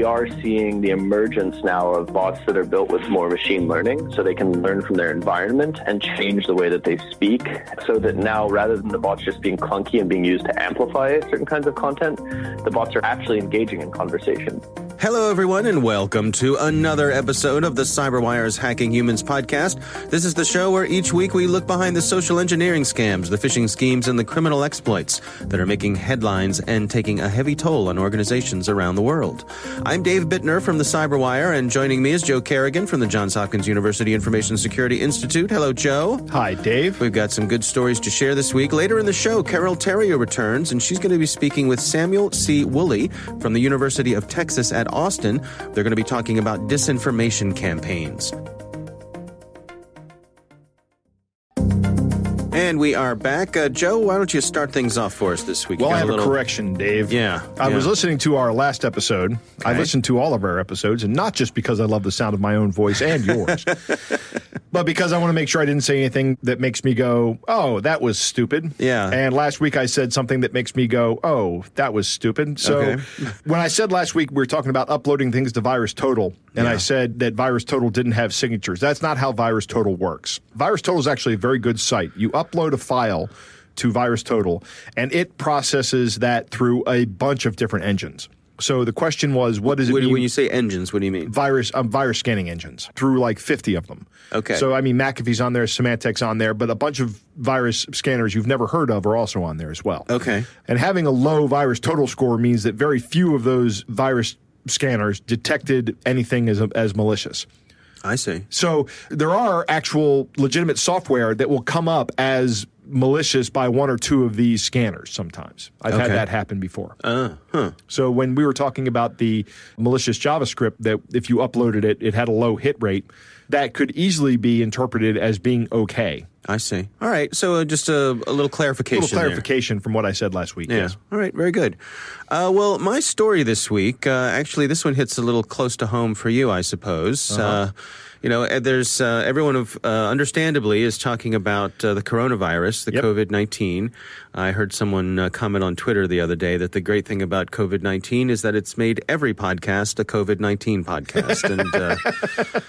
We are seeing the emergence now of bots that are built with more machine learning so they can learn from their environment and change the way that they speak so that now rather than the bots just being clunky and being used to amplify certain kinds of content, the bots are actually engaging in conversation. Hello, everyone, and welcome to another episode of the CyberWire's Hacking Humans podcast. This is the show where each week we look behind the social engineering scams, the phishing schemes, and the criminal exploits that are making headlines and taking a heavy toll on organizations around the world. I'm Dave Bittner from the CyberWire, and joining me is Joe Carrigan from the Johns Hopkins University Information Security Institute. Hello, Joe. Hi, Dave. We've got some good stories to share this week. Later in the show, Carole Theriault returns, and she's going to be speaking with Samuel C. Woolley from the University of Texas at Austin. They're going to be talking about disinformation campaigns. And we are back. Uh, Joe, why don't you start things off for us this week? Well, I have a, little- correction, Dave. Yeah, I yeah. was listening to our last episode. I listened to all of our episodes, and not just because I love the sound of my own voice and yours, but because I want to make sure I didn't say anything that makes me go, oh, that was stupid. Yeah. And last week I said something that makes me go, oh, that was stupid. So Okay. when I said last week we were talking about uploading things to Virus Total, and I said that Virus Total didn't have signatures. That's not how Virus Total works. Virus Total is actually a very good site. You upload a file to Virus Total, and it processes that through a bunch of different engines. So the question was, what does it When, mean? when you say engines, what do you mean? virus um, virus scanning engines through like 50 of them. Okay. So I mean McAfee's on there, Symantec's on there, but a bunch of virus scanners you've never heard of are also on there as well. Okay. And having a low virus total score means that very few of those virus scanners detected anything as as malicious. I see. So there are actual legitimate software that will come up as malicious by one or two of these scanners sometimes. I've had that happen before. Uh, huh. So when we were talking about the malicious JavaScript that if you uploaded it, it had a low hit rate, that could easily be interpreted as being okay. I see. All right. So uh, just a, a little A clarification. little there. clarification from what I said last week. Yeah. Yes. All right. Very good. Uh, well, my story this week, uh, actually, this one hits a little close to home for you, I suppose. Uh-huh. You know, there's uh, everyone of uh, understandably is talking about uh, the coronavirus, the Yep. COVID nineteen. I heard someone uh, comment on Twitter the other day that the great thing about COVID nineteen is that it's made every podcast a COVID nineteen podcast, and uh,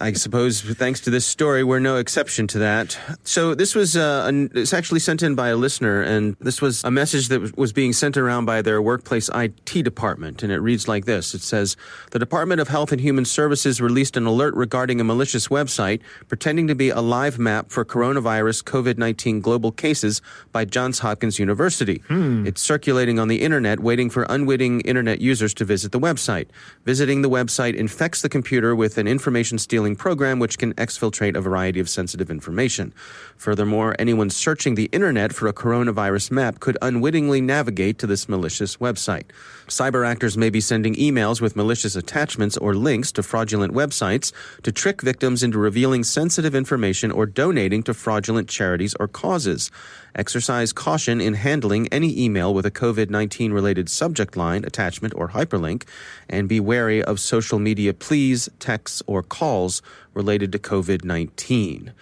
I suppose thanks to this story, we're no exception to that. So this was uh, an, it's actually sent in by a listener, and this was a message that was being sent around by their workplace IT department, and it reads like this: It says the Department of Health and Human Services released an alert regarding a malicious website pretending to be a live map for coronavirus COVID-19 global cases by Johns Hopkins University. Hmm. It's circulating on the internet, waiting for unwitting internet users to visit the website. Visiting the website infects the computer with an information stealing program which can exfiltrate a variety of sensitive information. Furthermore, anyone searching the internet for a coronavirus map could unwittingly navigate to this malicious website. Cyber actors may be sending emails with malicious attachments or links to fraudulent websites to trick victims into revealing sensitive information or donating to fraudulent charities or causes. Exercise caution in handling any email with a COVID 19 related subject line, attachment, or hyperlink, and be wary of social media pleas, texts, or calls related to COVID 19.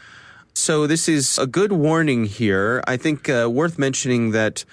So, this is a good warning here. I think uh, worth mentioning that.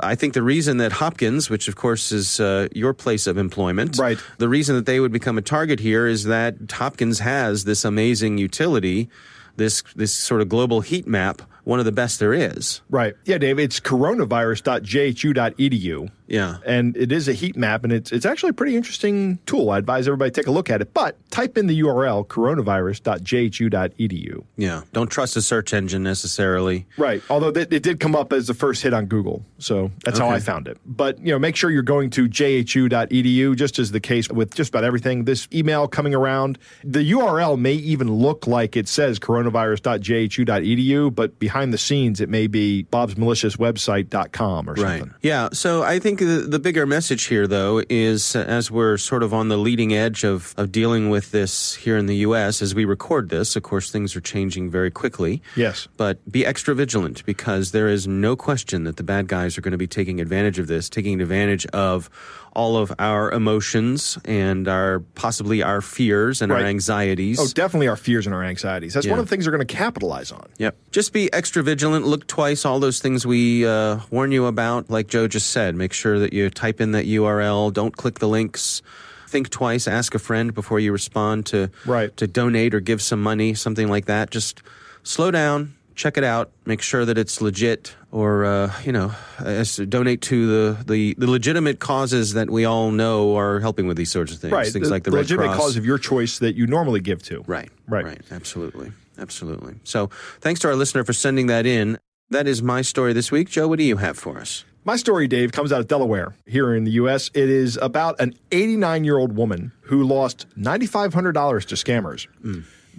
I think the reason that Hopkins, which of course is uh, your place of employment, Right. the reason that they would become a target here is that Hopkins has this amazing utility, this this sort of global heat map, one of the best there is. Right. Yeah, Dave. It's coronavirus.jhu.edu. Yeah. And it is a heat map, and it's it's actually a pretty interesting tool. I advise everybody to take a look at it. But type in the URL coronavirus.jhu.edu. Yeah. Don't trust a search engine necessarily. Right. Although it, it did come up as the first hit on Google, so that's how I found it. But you know, make sure you're going to jhu.edu, just as the case with just about everything. This email coming around, the URL may even look like it says coronavirus.jhu.edu, but behind the scenes, it may be Bob's malicious bobsmaliciouswebsite.com or something. Right. Yeah. So I think think the, the bigger message here, though, is uh, as we're sort of on the leading edge of, of dealing with this here in the U.S., as we record this, of course, things are changing very quickly. Yes. But be extra vigilant because there is no question that the bad guys are going to be taking advantage of this, taking advantage of all of our emotions and our possibly our fears and Right. our anxieties. Oh, definitely our fears and our anxieties. That's one of the things they're going to capitalize on. Yep. Just be extra vigilant. Look twice. All those things we uh, warn you about, like Joe just said. Make sure that you type in that URL. Don't click the links. Think twice. Ask a friend before you respond to Right. to donate or give some money, something like that. Just slow down. Check it out. Make sure that it's legit, or uh, you know, as donate to the, the the legitimate causes that we all know are helping with these sorts of things. Right. Things like the, Red legitimate cause of your choice that you normally give to. Right. Right. Right. Absolutely. Absolutely. So thanks to our listener for sending that in. That is my story this week. Joe, what do you have for us? My story, Dave, comes out of Delaware here in the U.S. It is about an 89 year old woman who lost $9,500 to scammers.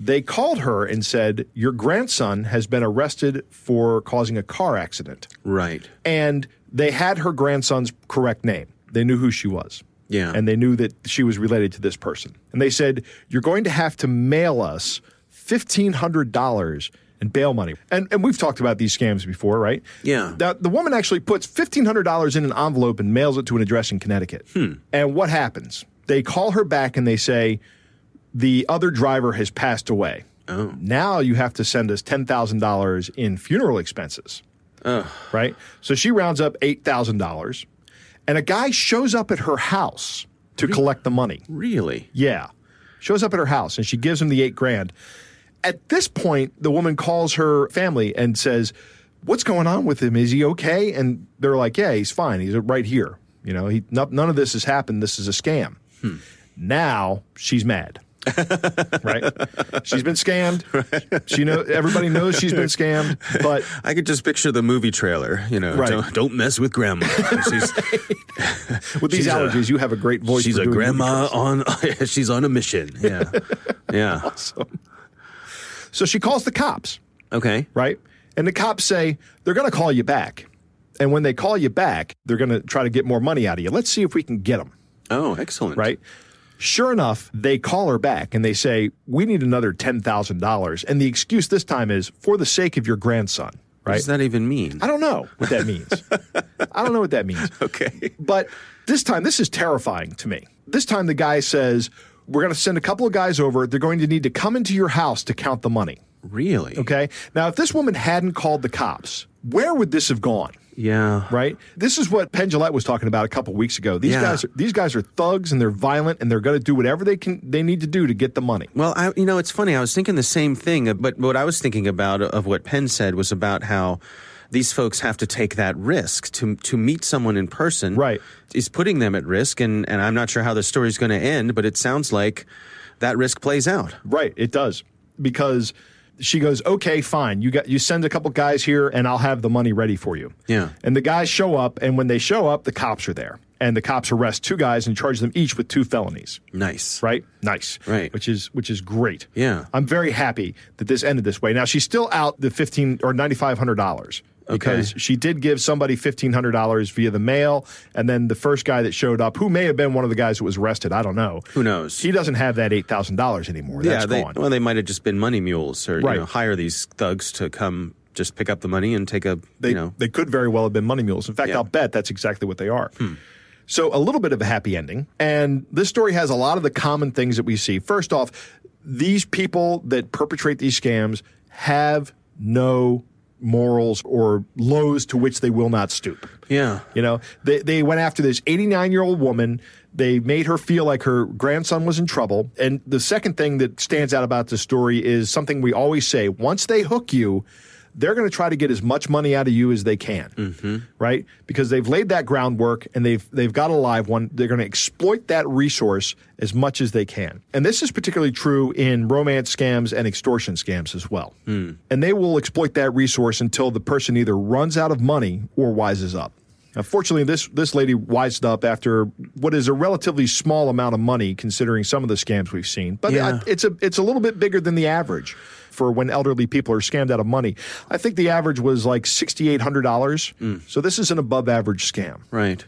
They called her and said, Your grandson has been arrested for causing a car accident. Right. And they had her grandson's correct name. They knew who she was. Yeah. And they knew that she was related to this person. And they said, You're going to have to mail us $1,500 in bail money. And, and we've talked about these scams before, right? Yeah. Now, the woman actually puts $1,500 in an envelope and mails it to an address in Connecticut. Hmm. And what happens? They call her back and they say, The other driver has passed away. Oh. Now you have to send us $10,000 in funeral expenses. Right? So she rounds up $8,000. And a guy shows up at her house to collect the money. Really? Yeah. Shows up at her house and she gives him the eight grand. At this point, the woman calls her family and says, What's going on with him? Is he okay? And they're like, Yeah, he's fine. He's right here. You know, he, no, none of this has happened. This is a scam. Hmm. Now she's mad. Right? She's been scammed. She know everybody knows she's been scammed, but I could just picture the movie trailer. You know, Right. don't, don't mess with grandma. With these She's a- allergies, you have a great voice. she's a grandma on. she's on a mission. Yeah. Yeah. Awesome. So she calls the cops. Okay. right? And the cops say they're going to call you back. And when they call you back, they're going to try to get more money out of you. Let's see if we can get them, Oh, excellent. right? Sure enough, they call her back and they say, We need another $10,000. And the excuse this time is for the sake of your grandson, What right? does that even mean? I don't know what that means. I don't know what that means. Okay. But this time, this is terrifying to me. This time, the guy says, We're going to send a couple of guys over. They're going to need to come into your house to count the money. Really? Okay. Now, if this woman hadn't called the cops, where would this have gone? Yeah. Right. This is what Penn Jillette was talking about a couple weeks ago. These Yeah. guys, are, these guys are thugs and they're violent and they're going to do whatever they can, they need to do to get the money. Well, I, you know, it's funny. I was thinking the same thing, uh, but what I was thinking about uh, of what Penn said was about how these folks have to take that risk to to meet someone in person. Right. Is putting them at risk, and and I'm not sure how the story's going to end, but it sounds like that risk plays out. Right. It does because she goes, okay, fine. You got you send a couple guys here and I'll have the money ready for you. Yeah. And the guys show up, and when they show up, the cops are there, and the cops arrest two guys and charge them each with two felonies. Nice. right? Nice, Right. Which is which is great. Yeah. I'm very happy that this ended this way. Now she's still out the fifteen or ninety five hundred dollars because Okay. she did give somebody fifteen hundred dollars via the mail, and then the first guy that showed up, who may have been one of the guys that was arrested, I don't know. Who knows? He doesn't have that eight thousand dollars anymore. That's yeah. They, gone. well, they might have just been money mules, or Right. you know, hire these thugs to come just pick up the money and take a They, you know. they could very well have been money mules. In fact, Yeah. I'll bet that's exactly what they are. Hmm. So, a little bit of a happy ending. And this story has a lot of the common things that we see. First off, these people that perpetrate these scams have no morals or lows to which they will not stoop. Yeah. You know, they, they went after this 89 year old woman. They made her feel like her grandson was in trouble. And the second thing that stands out about this story is something we always say once they hook you, they're going to try to get as much money out of you as they can, mm-hmm. right? Because they've laid that groundwork and they've they've got a live one. They're going to exploit that resource as much as they can, and this is particularly true in romance scams and extortion scams as well. Hmm. And they will exploit that resource until the person either runs out of money or wises up. Unfortunately, this this lady wised up after what is a relatively small amount of money, considering some of the scams we've seen. But Yeah. I- it's a it's a little bit bigger than the average for when elderly people are scammed out of money. I think the average was like sixty eight hundred dollars. So this is an above average scam. Right.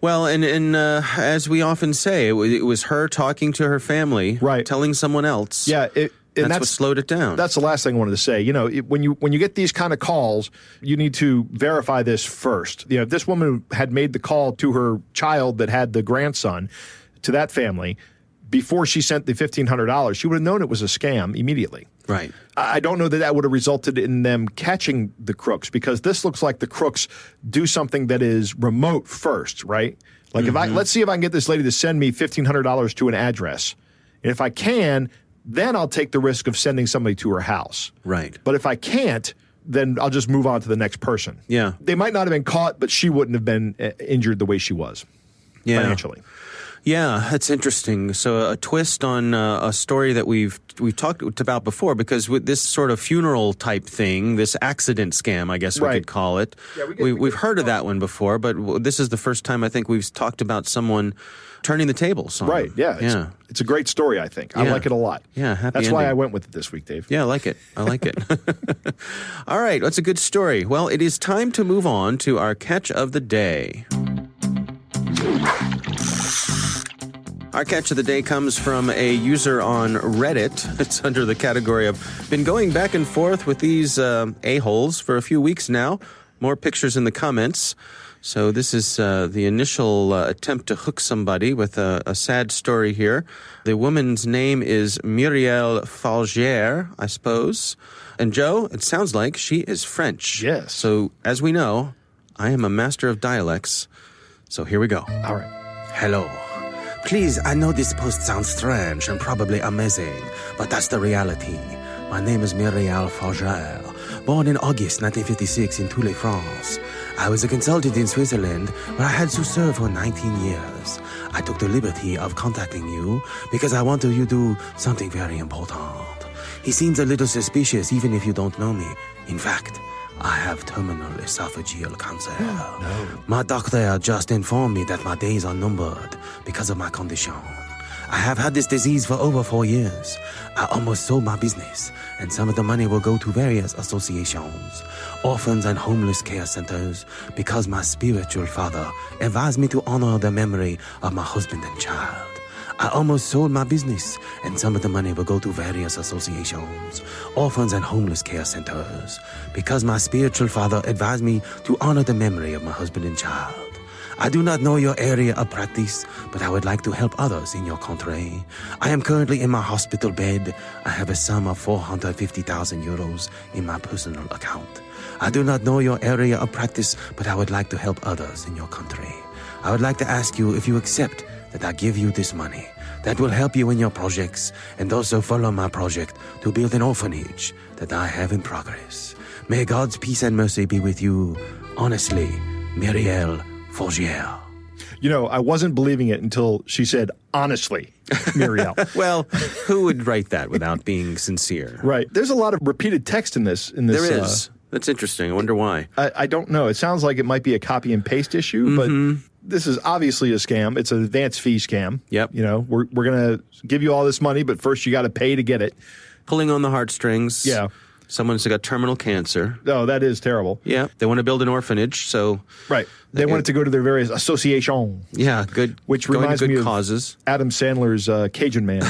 Well, and and uh, as we often say, it was her talking to her family, Right. telling someone else. Yeah, it, and that's, what slowed it down. That's the last thing I wanted to say. You know, it, when you when you get these kind of calls, you need to verify this first. You know, if this woman had made the call to her child that had the grandson to that family before she sent the fifteen hundred dollars, she would have known it was a scam immediately. right. I don't know that that would have resulted in them catching the crooks because this looks like the crooks do something that is remote first, right? Like if I mm-hmm. let's see if I can get this lady to send me fifteen hundred dollars to an address, and if I can, then I'll take the risk of sending somebody to her house. Right. But if I can't, then I'll just move on to the next person. Yeah. They might not have been caught, but she wouldn't have been uh, injured the way she was Yeah. financially. Yeah, that's interesting. So a twist on uh, a story that we've we've talked about before, because with this sort of funeral type thing, this accident scam, I guess we could call it. Yeah, we get- we, heard of that one before, but this is the first time I think we've talked about someone turning the tables on. Right. Yeah. It's, yeah. it's a great story, I think. I Yeah. like it a lot. Yeah, happy That's why. I went with it this week, Dave. Yeah, I like it. I like it. All right, that's a good story. Well, it is time to move on to our catch of the day. Our catch of the day comes from a user on Reddit. It's under the category of been going back and forth with these um a-holes for a few weeks now. More pictures in the comments. So this is uh, the initial uh, attempt to hook somebody with a, a sad story here. The woman's name is Muriel Falgier, I suppose. And Joe, it sounds like she is French. Yes. So as we know, I am a master of dialects. So here we go. All right. Hello. Please, I know this post sounds strange and probably amazing, but that's the reality. My name is Muriel Faugère, born in August 1956 in Toulon, France. I was a consultant in Switzerland where I had to serve for 19 years. I took the liberty of contacting you because I wanted you to do something very important. He seems a little suspicious even if you don't know me. In fact, I have terminal esophageal cancer. Hmm, no. My doctor just informed me that my days are numbered because of my condition. I have had this disease for over four years. I almost sold my business, and some of the money will go to various associations, orphans and homeless care centers, because my spiritual father advised me to honor the memory of my husband and child. I almost sold my business, and some of the money will go to various associations, orphans and homeless care centers, because my spiritual father advised me to honor the memory of my husband and child. I do not know your area of practice, but I would like to help others in your country. I am currently in my hospital bed. I have a sum of 450,000 euros in my personal account. I do not know your area of practice, but I would like to help others in your country. I would like to ask you if you accept that I give you this money. That will help you in your projects and also follow my project to build an orphanage that I have in progress. May God's peace and mercy be with you. Honestly, Muriel Forgier. You know, I wasn't believing it until she said, honestly, Muriel. Well, who would write that without being sincere? right. There's a lot of repeated text in this. In this, There uh, is. That's interesting. I wonder why. I, I don't know. It sounds like it might be a copy and paste issue, Mm-hmm. but this is obviously a scam. It's an advance fee scam. Yep. You know, we're, we're going to give you all this money, but first you got to pay to get it. Pulling on the heartstrings. Yeah. Someone's got terminal cancer. Oh, that is terrible. Yeah. They want to build an orphanage, so Right. They Okay. want it to go to their various association, yeah, good. which reminds good me of causes. Adam Sandler's uh, Cajun Man.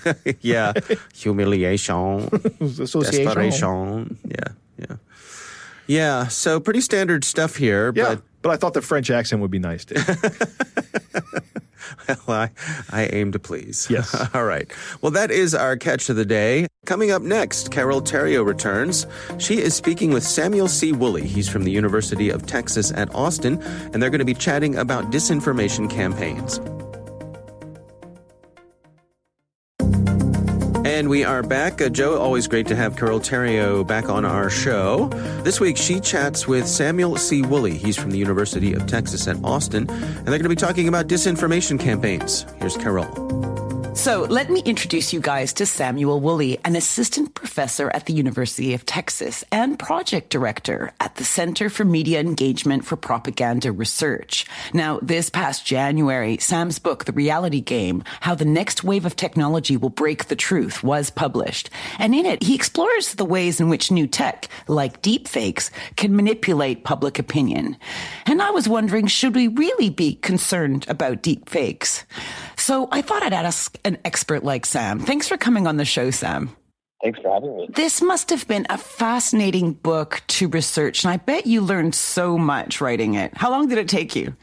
yeah, humiliation, association. desperation. Yeah, yeah. So pretty standard stuff here, Yeah. but But I thought the French accent would be nice too. Well, I, I aim to please. Yes. All right. Well, that is our catch of the day. Coming up next, Carole Theriault returns. She is speaking with Samuel C. Woolley. He's from the University of Texas at Austin, and they're going to be chatting about disinformation campaigns. And we are back. Uh, Joe, always great to have Carole Theriault back on our show. This week, she chats with Samuel C. Woolley. He's from the University of Texas at Austin, and they're going to be talking about disinformation campaigns. Here's Carole. So let me introduce you guys to Samuel Woolley, an assistant professor at the University of Texas and project director at the Center for Media Engagement for Propaganda Research. Now, this past January, Sam's book, The Reality Game, How the Next Wave of Technology Will Break the Truth, was published. And in it, he explores the ways in which new tech, like deepfakes, can manipulate public opinion. And I was wondering, should we really be concerned about deepfakes? So I thought I'd ask an expert like Sam. Thanks for coming on the show, Sam. Thanks for having me. This must have been a fascinating book to research, and I bet you learned so much writing it. How long did it take you?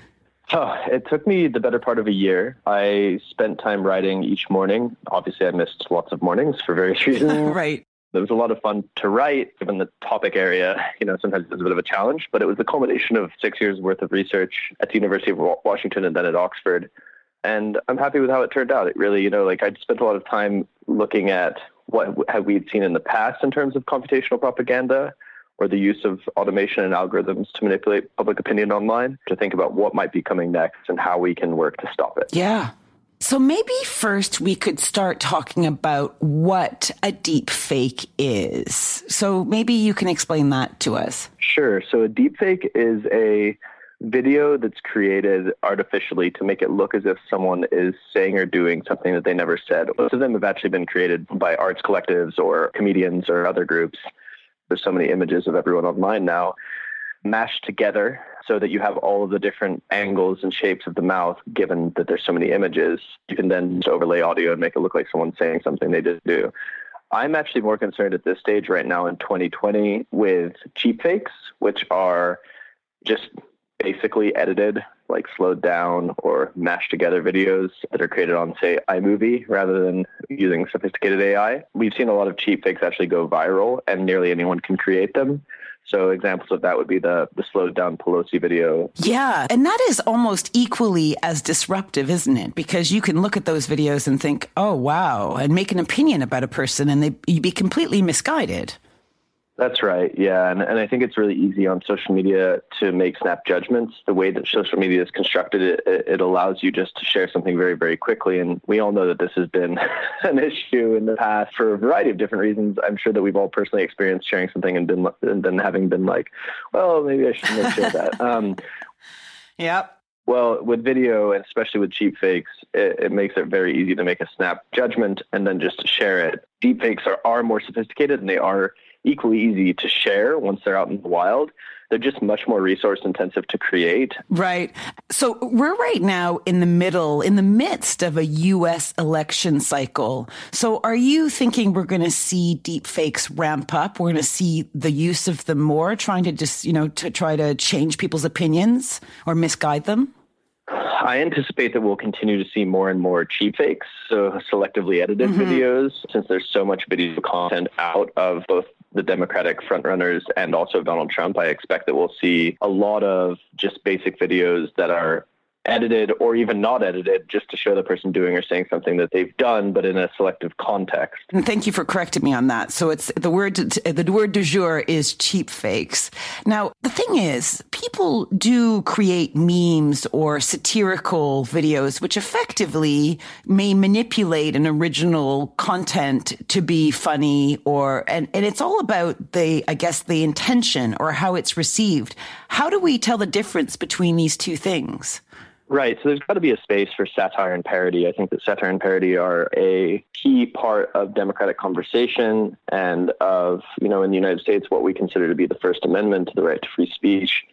Oh, it took me the better part of a year. I spent time writing each morning. Obviously, I missed lots of mornings for various reasons. right. It was a lot of fun to write, given the topic area. You know, sometimes it's a bit of a challenge, but it was the culmination of six years worth of research at the University of Washington and then at Oxford and I'm happy with how it turned out. It really, you know, like I'd spent a lot of time looking at what have we'd seen in the past in terms of computational propaganda or the use of automation and algorithms to manipulate public opinion online to think about what might be coming next and how we can work to stop it. Yeah. So maybe first we could start talking about what a deep fake is. So maybe you can explain that to us. Sure. So a deep fake is a video that's created artificially to make it look as if someone is saying or doing something that they never said. Most of them have actually been created by arts collectives or comedians or other groups. There's so many images of everyone online now mashed together so that you have all of the different angles and shapes of the mouth given that there's so many images you can then overlay audio and make it look like someone's saying something they didn't do i'm actually more concerned at this stage right now in 2020 with cheap fakes which are just basically edited, like slowed down or mashed together videos that are created on, say, iMovie rather than using sophisticated AI. We've seen a lot of cheap fakes actually go viral, and nearly anyone can create them. So examples of that would be the the slowed down Pelosi video. Yeah, and that is almost equally as disruptive, isn't it? Because you can look at those videos and think, "Oh, wow," and make an opinion about a person and they you'd be completely misguided. That's right. Yeah. And, and I think it's really easy on social media to make snap judgments. The way that social media is constructed, it, it allows you just to share something very, very quickly. And we all know that this has been an issue in the past for a variety of different reasons. I'm sure that we've all personally experienced sharing something and been and then having been like, well, maybe I shouldn't have shared that. Um, yep. Well, with video, and especially with cheap fakes, it, it, makes it very easy to make a snap judgment and then just share it. Deep fakes are, are more sophisticated and they are equally easy to share once they're out in the wild. They're just much more resource intensive to create. Right. So we're right now in the middle, in the midst of a U.S. election cycle. So are you thinking we're going to see deep fakes ramp up? We're going to see the use of them more, trying to just, you know, to try to change people's opinions or misguide them? I anticipate that we'll continue to see more and more cheap fakes, so selectively edited mm-hmm. videos, since there's so much video content out of both the Democratic frontrunners and also Donald Trump. I expect that we'll see a lot of just basic videos that are edited or even not edited just to show the person doing or saying something that they've done but in a selective context. And thank you for correcting me on that. So it's the word the word du jour is cheap fakes. Now the thing is people do create memes or satirical videos which effectively may manipulate an original content to be funny or and, and it's all about the i guess the intention or how it's received. How do we tell the difference between these two things Right. So there's got to be a space for satire and parody. I think that satire and parody are a key part of democratic conversation and of, you know, in the United States, what we consider to be the First Amendment, to the right to free speech.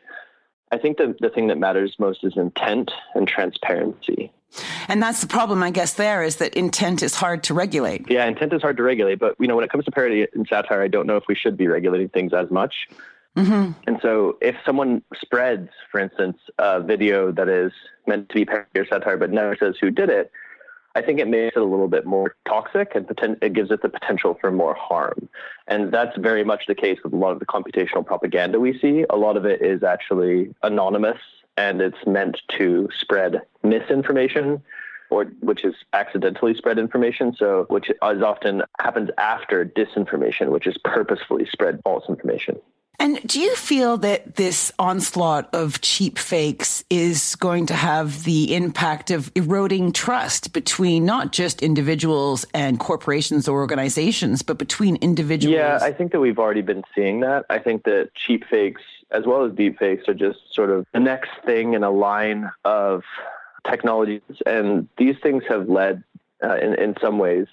I think that the thing that matters most is intent and transparency. And that's the problem, I guess, there is that intent is hard to regulate. Yeah, intent is hard to regulate. But, you know, when it comes to parody and satire, I don't know if we should be regulating things as much. Mm-hmm. And so, if someone spreads, for instance, a video that is meant to be parody or satire but never says who did it, I think it makes it a little bit more toxic and poten- it gives it the potential for more harm. And that's very much the case with a lot of the computational propaganda we see. A lot of it is actually anonymous and it's meant to spread misinformation or which is accidentally spread information. So, which is often happens after disinformation, which is purposefully spread false information. And do you feel that this onslaught of cheap fakes is going to have the impact of eroding trust between not just individuals and corporations or organizations, but between individuals? Yeah, I think that we've already been seeing that. I think that cheap fakes as well as deep fakes are just sort of the next thing in a line of technologies. And these things have led, uh, in, in some ways,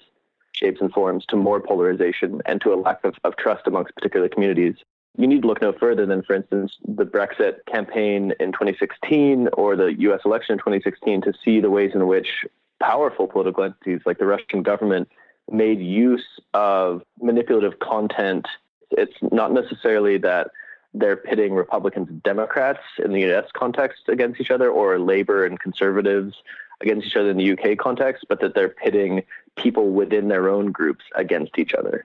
shapes and forms to more polarization and to a lack of, of trust amongst particular communities. You need to look no further than, for instance, the Brexit campaign in 2016 or the US election in 2016 to see the ways in which powerful political entities like the Russian government made use of manipulative content. It's not necessarily that they're pitting Republicans and Democrats in the US context against each other or Labor and conservatives against each other in the UK context, but that they're pitting people within their own groups against each other.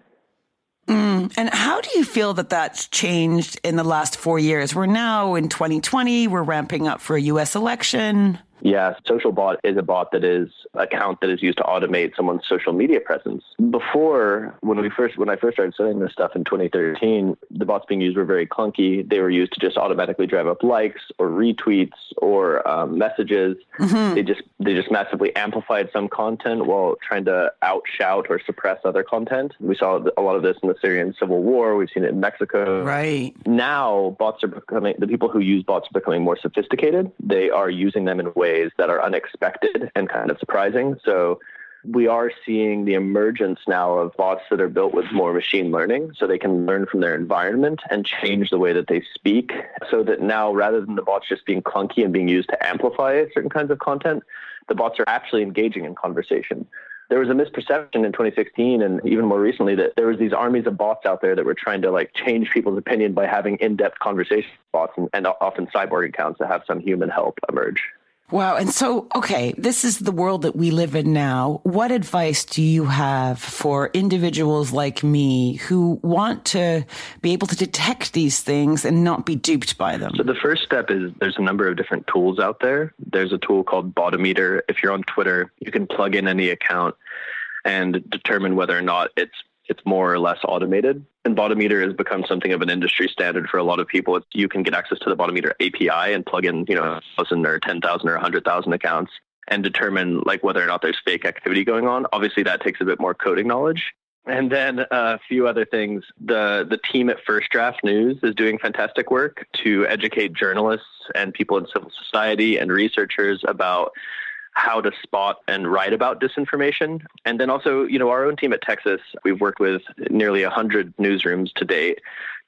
Mm. And how do you feel that that's changed in the last four years? We're now in 2020, we're ramping up for a US election. Yeah, social bot is a bot that is account that is used to automate someone's social media presence. Before, when we first when I first started studying this stuff in 2013, the bots being used were very clunky. They were used to just automatically drive up likes or retweets or um, messages. Mm-hmm. They just they just massively amplified some content while trying to outshout or suppress other content. We saw a lot of this in the Syrian civil war. We've seen it in Mexico. Right now, bots are becoming the people who use bots are becoming more sophisticated. They are using them in ways ways that are unexpected and kind of surprising. So we are seeing the emergence now of bots that are built with more machine learning so they can learn from their environment and change the way that they speak so that now rather than the bots just being clunky and being used to amplify certain kinds of content the bots are actually engaging in conversation there was a misperception in 2016 and even more recently that there was these armies of bots out there that were trying to like change people's opinion by having in-depth conversation bots and, and often cyborg accounts that have some human help emerge Wow. And so, okay, this is the world that we live in now. What advice do you have for individuals like me who want to be able to detect these things and not be duped by them? So, the first step is there's a number of different tools out there. There's a tool called Botometer. If you're on Twitter, you can plug in any account and determine whether or not it's it's more or less automated. And Botometer has become something of an industry standard for a lot of people. You can get access to the Botometer API and plug in, you know, thousand or 10,000 or 100,000 accounts and determine like whether or not there's fake activity going on. Obviously, that takes a bit more coding knowledge. And then a few other things. The the team at First Draft News is doing fantastic work to educate journalists and people in civil society and researchers about how to spot and write about disinformation. And then also, you know, our own team at Texas, we've worked with nearly 100 newsrooms to date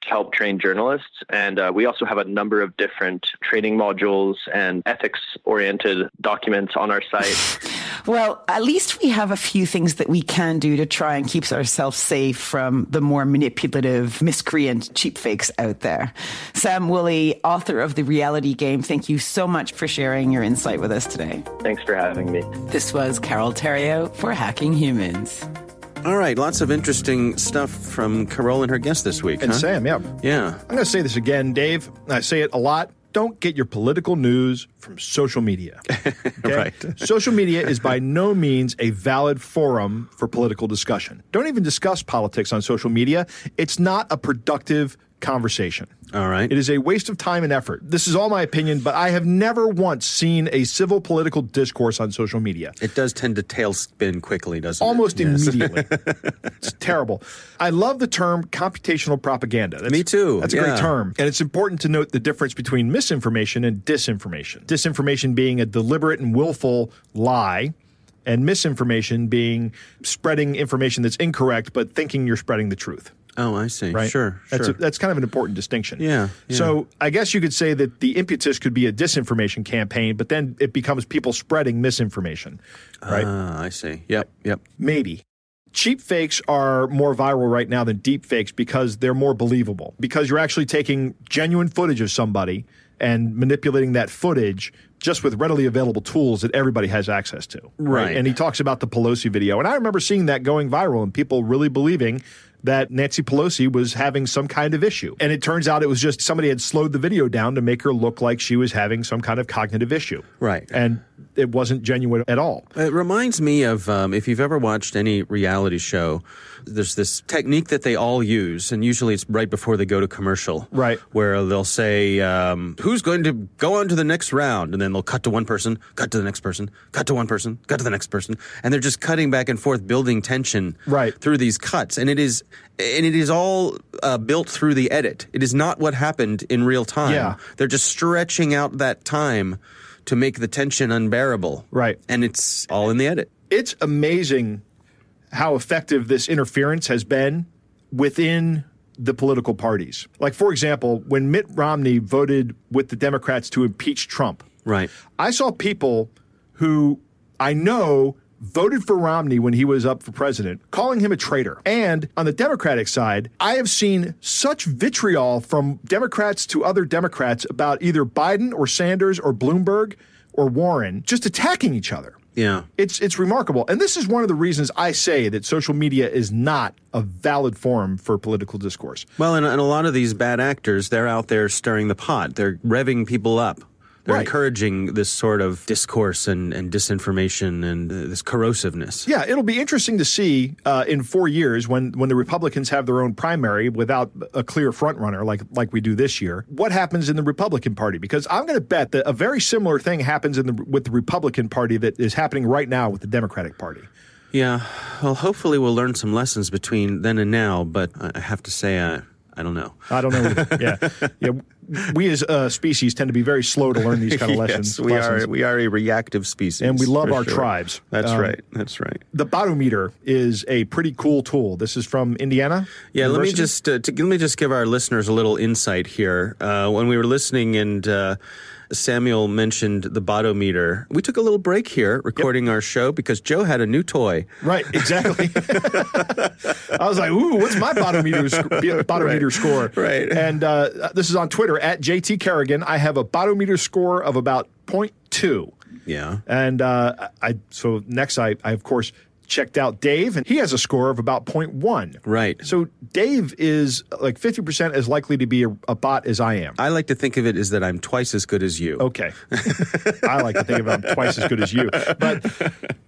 help train journalists. And uh, we also have a number of different training modules and ethics oriented documents on our site. Well, at least we have a few things that we can do to try and keep ourselves safe from the more manipulative, miscreant cheap fakes out there. Sam Woolley, author of The Reality Game, thank you so much for sharing your insight with us today. Thanks for having me. This was Carole Theriault for Hacking Humans. All right, lots of interesting stuff from Carole and her guest this week. And huh? Sam, yeah. Yeah. I'm going to say this again, Dave. I say it a lot. Don't get your political news from social media. Okay? right. social media is by no means a valid forum for political discussion. Don't even discuss politics on social media. It's not a productive conversation. All right. It is a waste of time and effort. This is all my opinion, but I have never once seen a civil political discourse on social media. It does tend to tailspin quickly, doesn't Almost it? Almost immediately. it's terrible. I love the term computational propaganda. That's, Me too. That's a yeah. great term. And it's important to note the difference between misinformation and disinformation. Disinformation being a deliberate and willful lie and misinformation being spreading information that's incorrect but thinking you're spreading the truth. Oh, I see. Right? Sure, That's, sure. a, that's kind of an important distinction. Yeah, yeah. So I guess you could say that the impetus could be a disinformation campaign, but then it becomes people spreading misinformation, right? Ah, I see. Yep, yep. Maybe. Cheap fakes are more viral right now than deep fakes because they're more believable. Because you're actually taking genuine footage of somebody and manipulating that footage just with readily available tools that everybody has access to. Right. And he talks about the Pelosi video. And I remember seeing that going viral and people really believing that Nancy Pelosi was having some kind of issue. And it turns out it was just somebody had slowed the video down to make her look like she was having some kind of cognitive issue. Right. And it wasn't genuine at all. It reminds me of um, if you've ever watched any reality show, there's this technique that they all use, and usually it's right before they go to commercial. Right. Where they'll say, um, Who's going to go on to the next round? And then they'll cut to one person, cut to the next person, cut to one person, cut to the next person. And they're just cutting back and forth, building tension Right. through these cuts. And it is. And it is all uh, built through the edit. It is not what happened in real time. Yeah. They're just stretching out that time to make the tension unbearable. Right. And it's all in the edit. It's amazing how effective this interference has been within the political parties. Like, for example, when Mitt Romney voted with the Democrats to impeach Trump, Right. I saw people who I know voted for Romney when he was up for president, calling him a traitor. And on the Democratic side, I have seen such vitriol from Democrats to other Democrats about either Biden or Sanders or Bloomberg or Warren just attacking each other. Yeah. It's it's remarkable. And this is one of the reasons I say that social media is not a valid forum for political discourse. Well, and, and a lot of these bad actors, they're out there stirring the pot. They're revving people up. They're Right. encouraging this sort of discourse and, and disinformation and uh, this corrosiveness. Yeah, it'll be interesting to see uh, in four years when when the Republicans have their own primary without a clear front runner like like we do this year. What happens in the Republican Party? Because I'm going to bet that a very similar thing happens in the with the Republican Party that is happening right now with the Democratic Party. Yeah. Well, hopefully we'll learn some lessons between then and now, but I I have to say, I, I don't know. I don't know. yeah, yeah. We as a species tend to be very slow to learn these kind of lessons. we lessons. are. We are a reactive species, And we love our sure. tribes. That's Um, right. That's right. The Botometer is a pretty cool tool. This is from Indiana. Yeah, let me just uh, to, let me just give our listeners a little insight here. Uh, when we were listening and uh, Samuel mentioned the botometer, we took a little break here recording our show because Joe had a new toy. Right, exactly. I was like, "Ooh, what's my botometer sc- botometer Right, score?" right. And uh, this is on Twitter at JT Carrigan. I have a botometer score of about 0.2. Yeah. And uh, I so next I, I of course checked out Dave, and he has a score of about 0.1. Right. So Dave is like 50% as likely to be a, a bot as I am. I like to think of it as that I'm twice as good as you. Okay. I like to think of I'm twice as good as you. But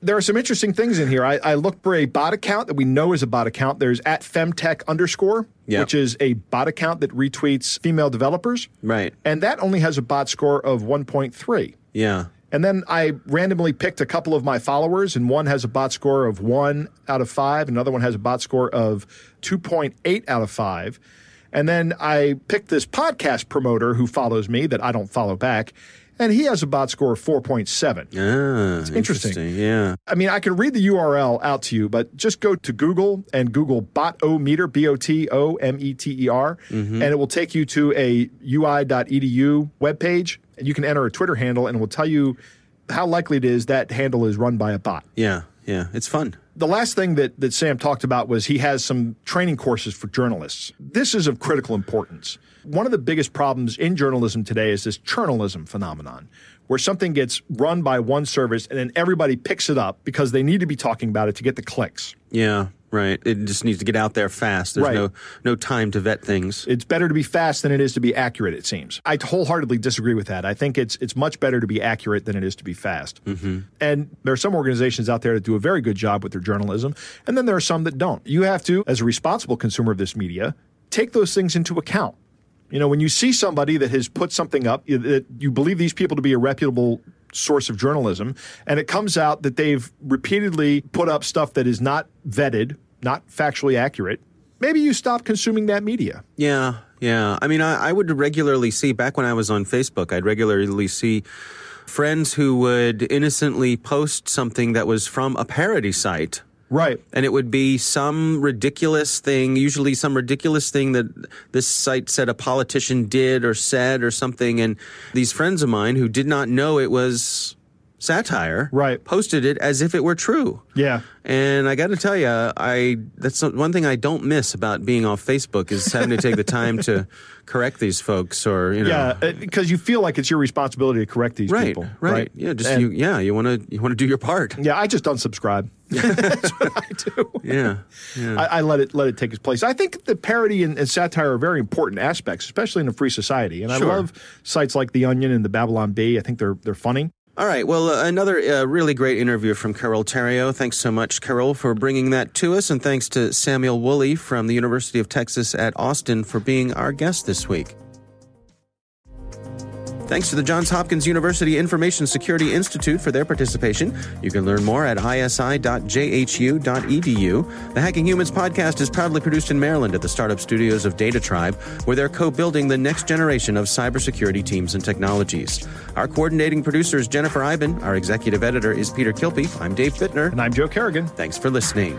there are some interesting things in here. I, I looked for a bot account that we know is a bot account. There's at femtech underscore, Yeah. which is a bot account that retweets female developers. Right. And that only has a bot score of 1.3. Yeah. And then I randomly picked a couple of my followers, and one has a bot score of one out of five, another one has a bot score of 2.8 out of five. And then I picked this podcast promoter who follows me that I don't follow back, and he has a bot score of 4.7. Ah, interesting. Yeah. I mean, I can read the URL out to you, but just go to Google and Google Botometer, B O T O M E T E R, and it will take you to a iu.edu webpage. And you can enter a Twitter handle, and it will tell you how likely it is that handle is run by a bot. Yeah. Yeah. It's fun. The last thing that, that Sam talked about was he has some training courses for journalists. This is of critical importance. One of the biggest problems in journalism today is this journalism phenomenon, where something gets run by one service and then everybody picks it up because they need to be talking about it to get the clicks. Yeah. Right. It just needs to get out there fast. There's Right. no no time to vet things. It's better to be fast than it is to be accurate, it seems. I wholeheartedly disagree with that. I think it's it's much better to be accurate than it is to be fast. Mm-hmm. And there are some organizations out there that do a very good job with their journalism, and then there are some that don't. You have to, as a responsible consumer of this media, take those things into account. You know, when you see somebody that has put something up that you believe these people to be a reputable source of journalism, and it comes out that they've repeatedly put up stuff that is not vetted, not factually accurate, maybe you stop consuming that media. Yeah, yeah. I mean, I, I would regularly see, back when I was on Facebook, I'd regularly see friends who would innocently post something that was from a parody site. Right. And it would be some ridiculous thing, usually some ridiculous thing that this site said a politician did or said or something. And these friends of mine who did not know it was satire, Right. posted it as if it were true. Yeah. And I got to tell you, I that's one thing I don't miss about being off Facebook is having to take the time to correct these folks or you know. Yeah, uh, because you feel like it's your responsibility to correct these Right, people. right, Right. yeah. Just And- you, yeah. You want to, you want to do your part. Yeah, I just unsubscribe. That's what I do. Yeah, yeah. I, I let it let it take its place. I think the parody and, and satire are very important aspects, especially in a free society. And Sure. I love sites like The Onion and the Babylon Bee. I think they're they're funny. All right. Well, uh, another uh, really great interview from Carole Theriault. Thanks so much, Carole, for bringing that to us. And thanks to Samuel Woolley from the University of Texas at Austin for being our guest this week. Thanks to the Johns Hopkins University Information Security Institute for their participation. You can learn more at isi.jhu.edu. The Hacking Humans podcast is proudly produced in Maryland at the startup studios of Data Tribe, where they're co building the next generation of cybersecurity teams and technologies. Our coordinating producer is Jennifer Eiben. Our executive editor is Peter Kilpe. I'm Dave Bittner. And I'm Joe Carrigan. Thanks for listening.